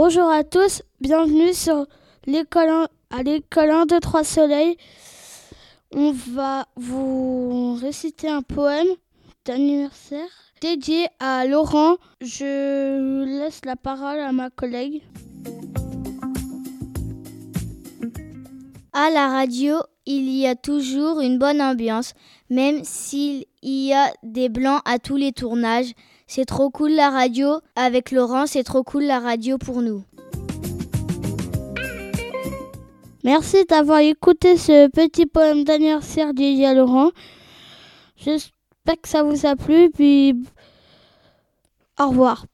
Bonjour à tous, bienvenue sur l'école à l'école 1 2 3 soleil. On va vous réciter un poème d'anniversaire dédié à Laurent. Je laisse la parole à ma collègue. À la radio, il y a toujours une bonne ambiance, même s'il y a des blancs à tous les tournages. C'est trop cool la radio. Avec Laurent, c'est trop cool la radio pour nous. Merci d'avoir écouté ce petit poème d'anniversaire à Laurent. J'espère que ça vous a plu, puis au revoir.